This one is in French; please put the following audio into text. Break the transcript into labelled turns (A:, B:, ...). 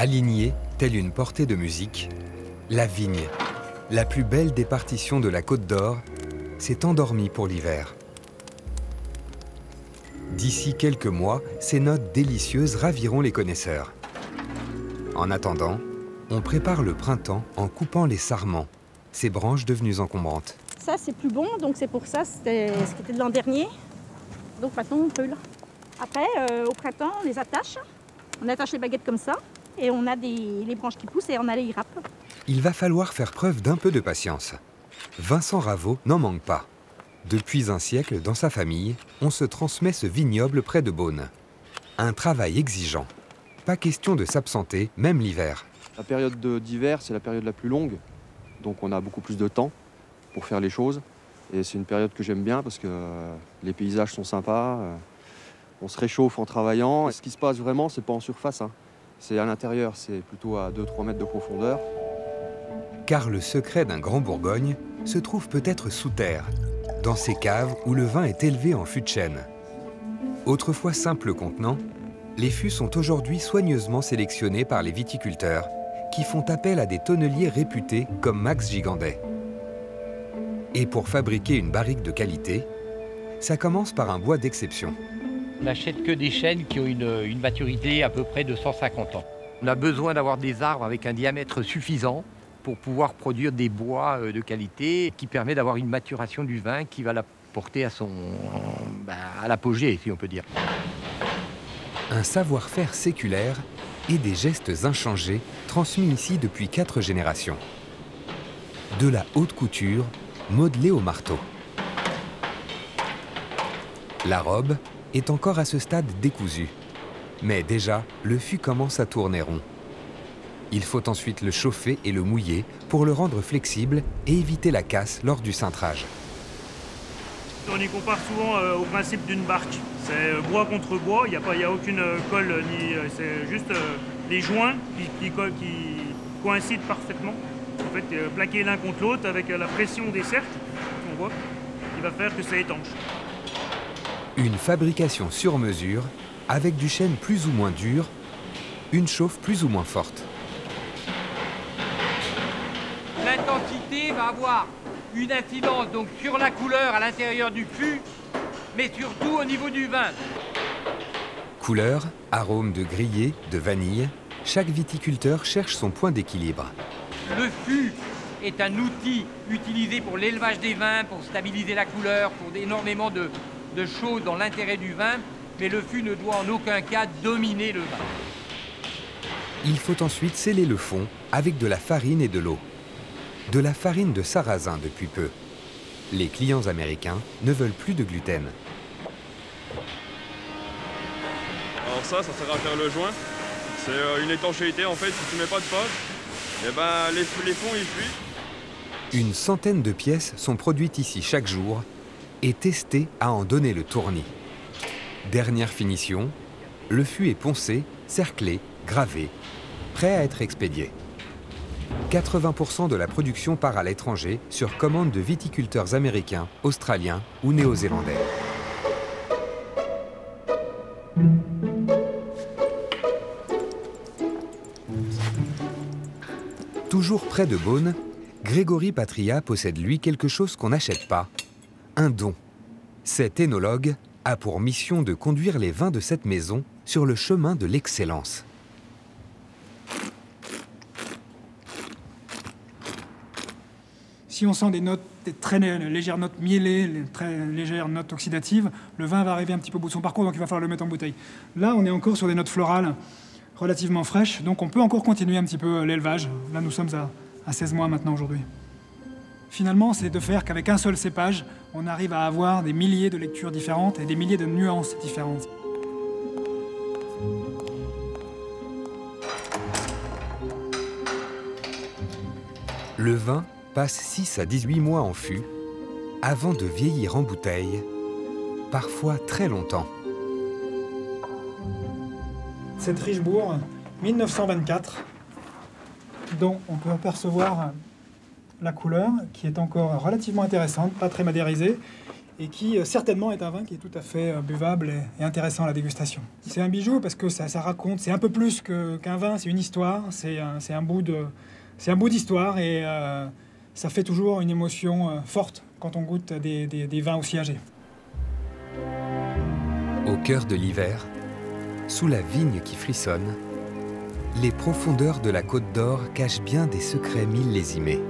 A: Alignée, telle une portée de musique, la vigne, la plus belle des partitions de la Côte d'Or, s'est endormie pour l'hiver. D'ici quelques mois, ces notes délicieuses raviront les connaisseurs. En attendant, on prépare le printemps en coupant les sarments, ces branches devenues encombrantes.
B: Ça, c'est plus bon, donc c'est pour ça, c'était de l'an dernier. Donc maintenant, on peut. Après, euh, au printemps, on les attache. On attache les baguettes comme ça, et on a des, les branches qui poussent et on a les râpes.
A: Il va falloir faire preuve d'un peu de patience. Vincent Raveau n'en manque pas. Depuis un siècle, dans sa famille, on se transmet ce vignoble près de Beaune. Un travail exigeant. Pas question de s'absenter, même l'hiver.
C: La période d'hiver, c'est la période la plus longue, donc on a beaucoup plus de temps pour faire les choses. Et c'est une période que j'aime bien parce que euh, les paysages sont sympas, euh, on se réchauffe en travaillant. ce qui se passe vraiment, c'est pas en surface, hein. C'est à l'intérieur, c'est plutôt à 2-3 mètres de profondeur.
A: Car le secret d'un grand Bourgogne se trouve peut-être sous terre, dans ces caves où le vin est élevé en fût de chêne. Autrefois simple contenant, les fûts sont aujourd'hui soigneusement sélectionnés par les viticulteurs qui font appel à des tonneliers réputés comme Max Gigandet. Et pour fabriquer une barrique de qualité, ça commence par un bois d'exception.
D: On n'achète que des chênes qui ont une, maturité à peu près de 150 ans. On a besoin d'avoir des arbres avec un diamètre suffisant pour pouvoir produire des bois euh, de qualité qui permet d'avoir une maturation du vin qui va la porter à, son, ben, à l'apogée, si on peut dire.
A: Un savoir-faire séculaire et des gestes inchangés transmis ici depuis quatre générations. De la haute couture modelée au marteau. La robe est encore à ce stade décousue, mais déjà le fût commence à tourner rond. Il faut ensuite le chauffer et le mouiller pour le rendre flexible et éviter la casse lors du cintrage.
E: On y compare souvent euh, au principe d'une barque. C'est euh, bois contre bois, il n'y a, a, aucune euh, colle, c'est juste les joints qui, coïncident parfaitement. En fait, plaqués l'un contre l'autre avec la pression des cercles, on voit, qui va faire que c'est étanche.
A: Une fabrication sur mesure, avec du chêne plus ou moins dur, une chauffe plus ou moins forte.
D: L'intensité va avoir une incidence donc sur la couleur à l'intérieur du fût, mais surtout au niveau du vin.
A: Couleur, arôme de grillé, de vanille, chaque viticulteur cherche son point d'équilibre.
D: Le fût est un outil utilisé pour l'élevage des vins, pour stabiliser la couleur, pour énormément de, de choses dans l'intérêt du vin, mais le fût ne doit en aucun cas dominer le vin.
A: Il faut ensuite sceller le fond avec de la farine et de l'eau de la farine de sarrasin depuis peu. Les clients américains ne veulent plus de gluten.
F: Alors ça, ça sert à faire le joint. C'est euh, une étanchéité en fait, si tu mets pas de pâte, eh ben, les, les fonds ils fuient.
A: Une centaine de pièces sont produites ici chaque jour et testées à en donner le tournis. Dernière finition, le fût est poncé, cerclé, gravé, prêt à être expédié. 80% de la production part à l'étranger sur commande de viticulteurs américains, australiens ou néo-zélandais. Toujours près de Beaune, Grégory Patria possède lui quelque chose qu'on n'achète pas, un don. Cet énologue a pour mission de conduire les vins de cette maison sur le chemin de l'excellence.
G: Si on sent des notes, des très légères notes mielées, des très légères notes oxydatives, le vin va arriver un petit peu au bout de son parcours, donc il va falloir le mettre en bouteille. Là, on est encore sur des notes florales relativement fraîches, donc on peut encore continuer un petit peu l'élevage. Là, nous sommes à, 16 mois maintenant aujourd'hui. Finalement, c'est de faire qu'avec un seul cépage, on arrive à avoir des milliers de lectures différentes et des milliers de nuances différentes.
A: Le vin passe 6 à 18 mois en fût avant de vieillir en bouteille, parfois très longtemps.
G: Cette Richebourg 1924, dont on peut apercevoir la couleur qui est encore relativement intéressante, pas très madérisée, et qui euh, certainement est un vin qui est tout à fait euh, buvable et, intéressant à la dégustation. C'est un bijou parce que ça, raconte, c'est un peu plus qu'un vin, c'est une histoire, c'est un, bout d'histoire et ça fait toujours une émotion forte quand on goûte des, des vins aussi âgés.
A: Au cœur de l'hiver, sous la vigne qui frissonne, les profondeurs de la Côte d'Or cachent bien des secrets millésimés.